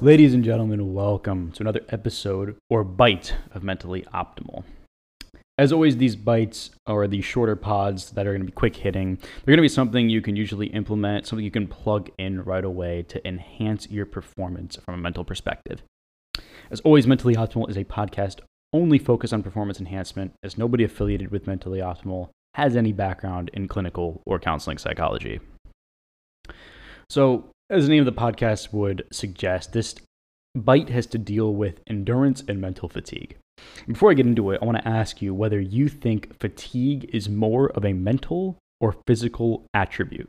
Ladies and gentlemen, welcome to another episode or byte of Mentally Optimal. As always, these bytes are the shorter pods that are going to be quick hitting, they're going to be something you can usually implement, something you can plug in right away to enhance your performance from a mental perspective. As always, Mentally Optimal is a podcast only focused on performance enhancement, as nobody affiliated with Mentally Optimal has any background in clinical or counseling psychology. So, as the name of the podcast would suggest, this byte has to deal with endurance and mental fatigue. Before I get into it, I want to ask you whether you think fatigue is more of a mental or physical attribute.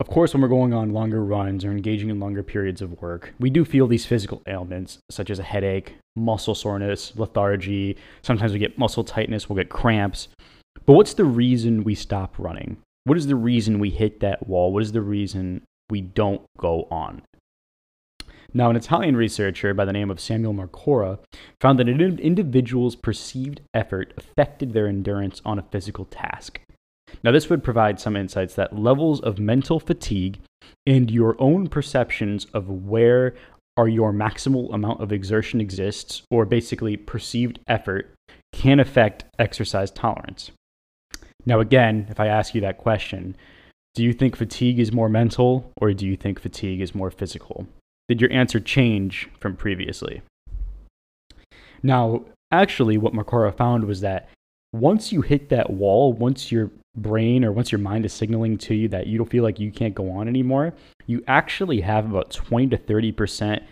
Of course, when we're going on longer runs or engaging in longer periods of work, we do feel these physical ailments such as a headache, muscle soreness, lethargy. Sometimes we get muscle tightness, we'll get cramps. But what's the reason we stop running? What is the reason we hit that wall? What is the reason we don't go on? Now, an Italian researcher by the name of Samuel Marcora found that an individual's perceived effort affected their endurance on a physical task. Now, this would provide some insights that levels of mental fatigue and your own perceptions of where are your maximal amount of exertion exists, or basically perceived effort, can affect exercise tolerance. Now, again, if I ask you that question, do you think fatigue is more mental or do you think fatigue is more physical? Did your answer change from previously? Now, actually, what Marcora found was that once you hit that wall, once your brain or once your mind is signaling to you that you don't feel like you can't go on anymore, you actually have about 20 to 30%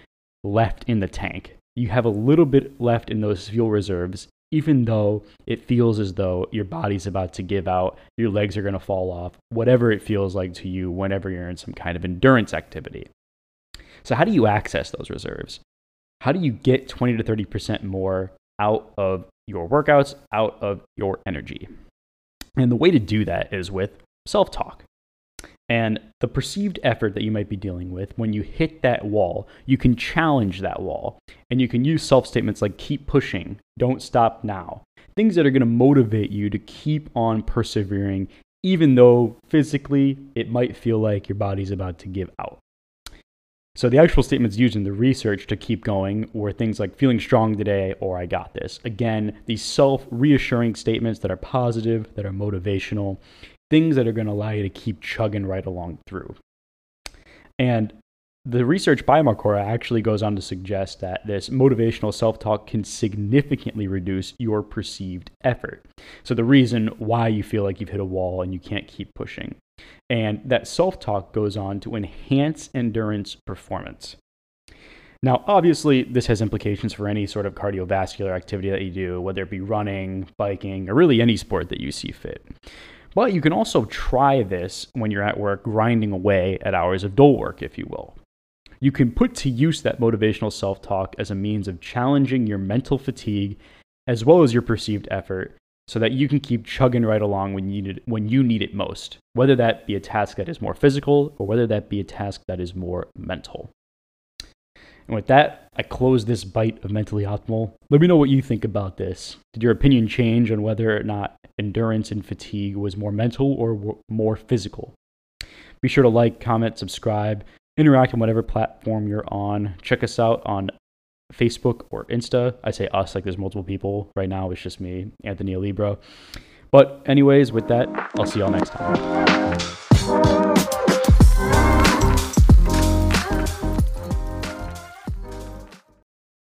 left in the tank. You have a little bit left in those fuel reserves, even though it feels as though your body's about to give out, your legs are going to fall off, whatever it feels like to you whenever you're in some kind of endurance activity. So, how do you access those reserves? How do you get 20 to 30% more out of your workouts, out of your energy? And the way to do that is with self talk. And the perceived effort that you might be dealing with when you hit that wall, you can challenge that wall. And you can use self statements like keep pushing, don't stop now. Things that are going to motivate you to keep on persevering, even though physically it might feel like your body's about to give out. So the actual statements used in the research to keep going were things like feeling strong today or I got this. Again, these self reassuring statements that are positive, that are motivational, things that are going to allow you to keep chugging right along through. And the research by Marcora actually goes on to suggest that this motivational self talk can significantly reduce your perceived effort. So, the reason why you feel like you've hit a wall and you can't keep pushing. And that self talk goes on to enhance endurance performance. Now, obviously, this has implications for any sort of cardiovascular activity that you do, whether it be running, biking, or really any sport that you see fit. But you can also try this when you're at work grinding away at hours of dull work, if you will. You can put to use that motivational self talk as a means of challenging your mental fatigue as well as your perceived effort so that you can keep chugging right along when you need it, when you need it most, whether that be a task that is more physical or whether that be a task that is more mental. And with that, I close this byte of Mentally Optimal. Let me know what you think about this. Did your opinion change on whether or not endurance and fatigue was more mental or more physical? Be sure to like, comment, subscribe, interact on whatever platform you're on. Check us out on Facebook or Insta. I say us like there's multiple people. Right now it's just me, Anthony Alibro. But, anyways, with that, I'll see y'all next time.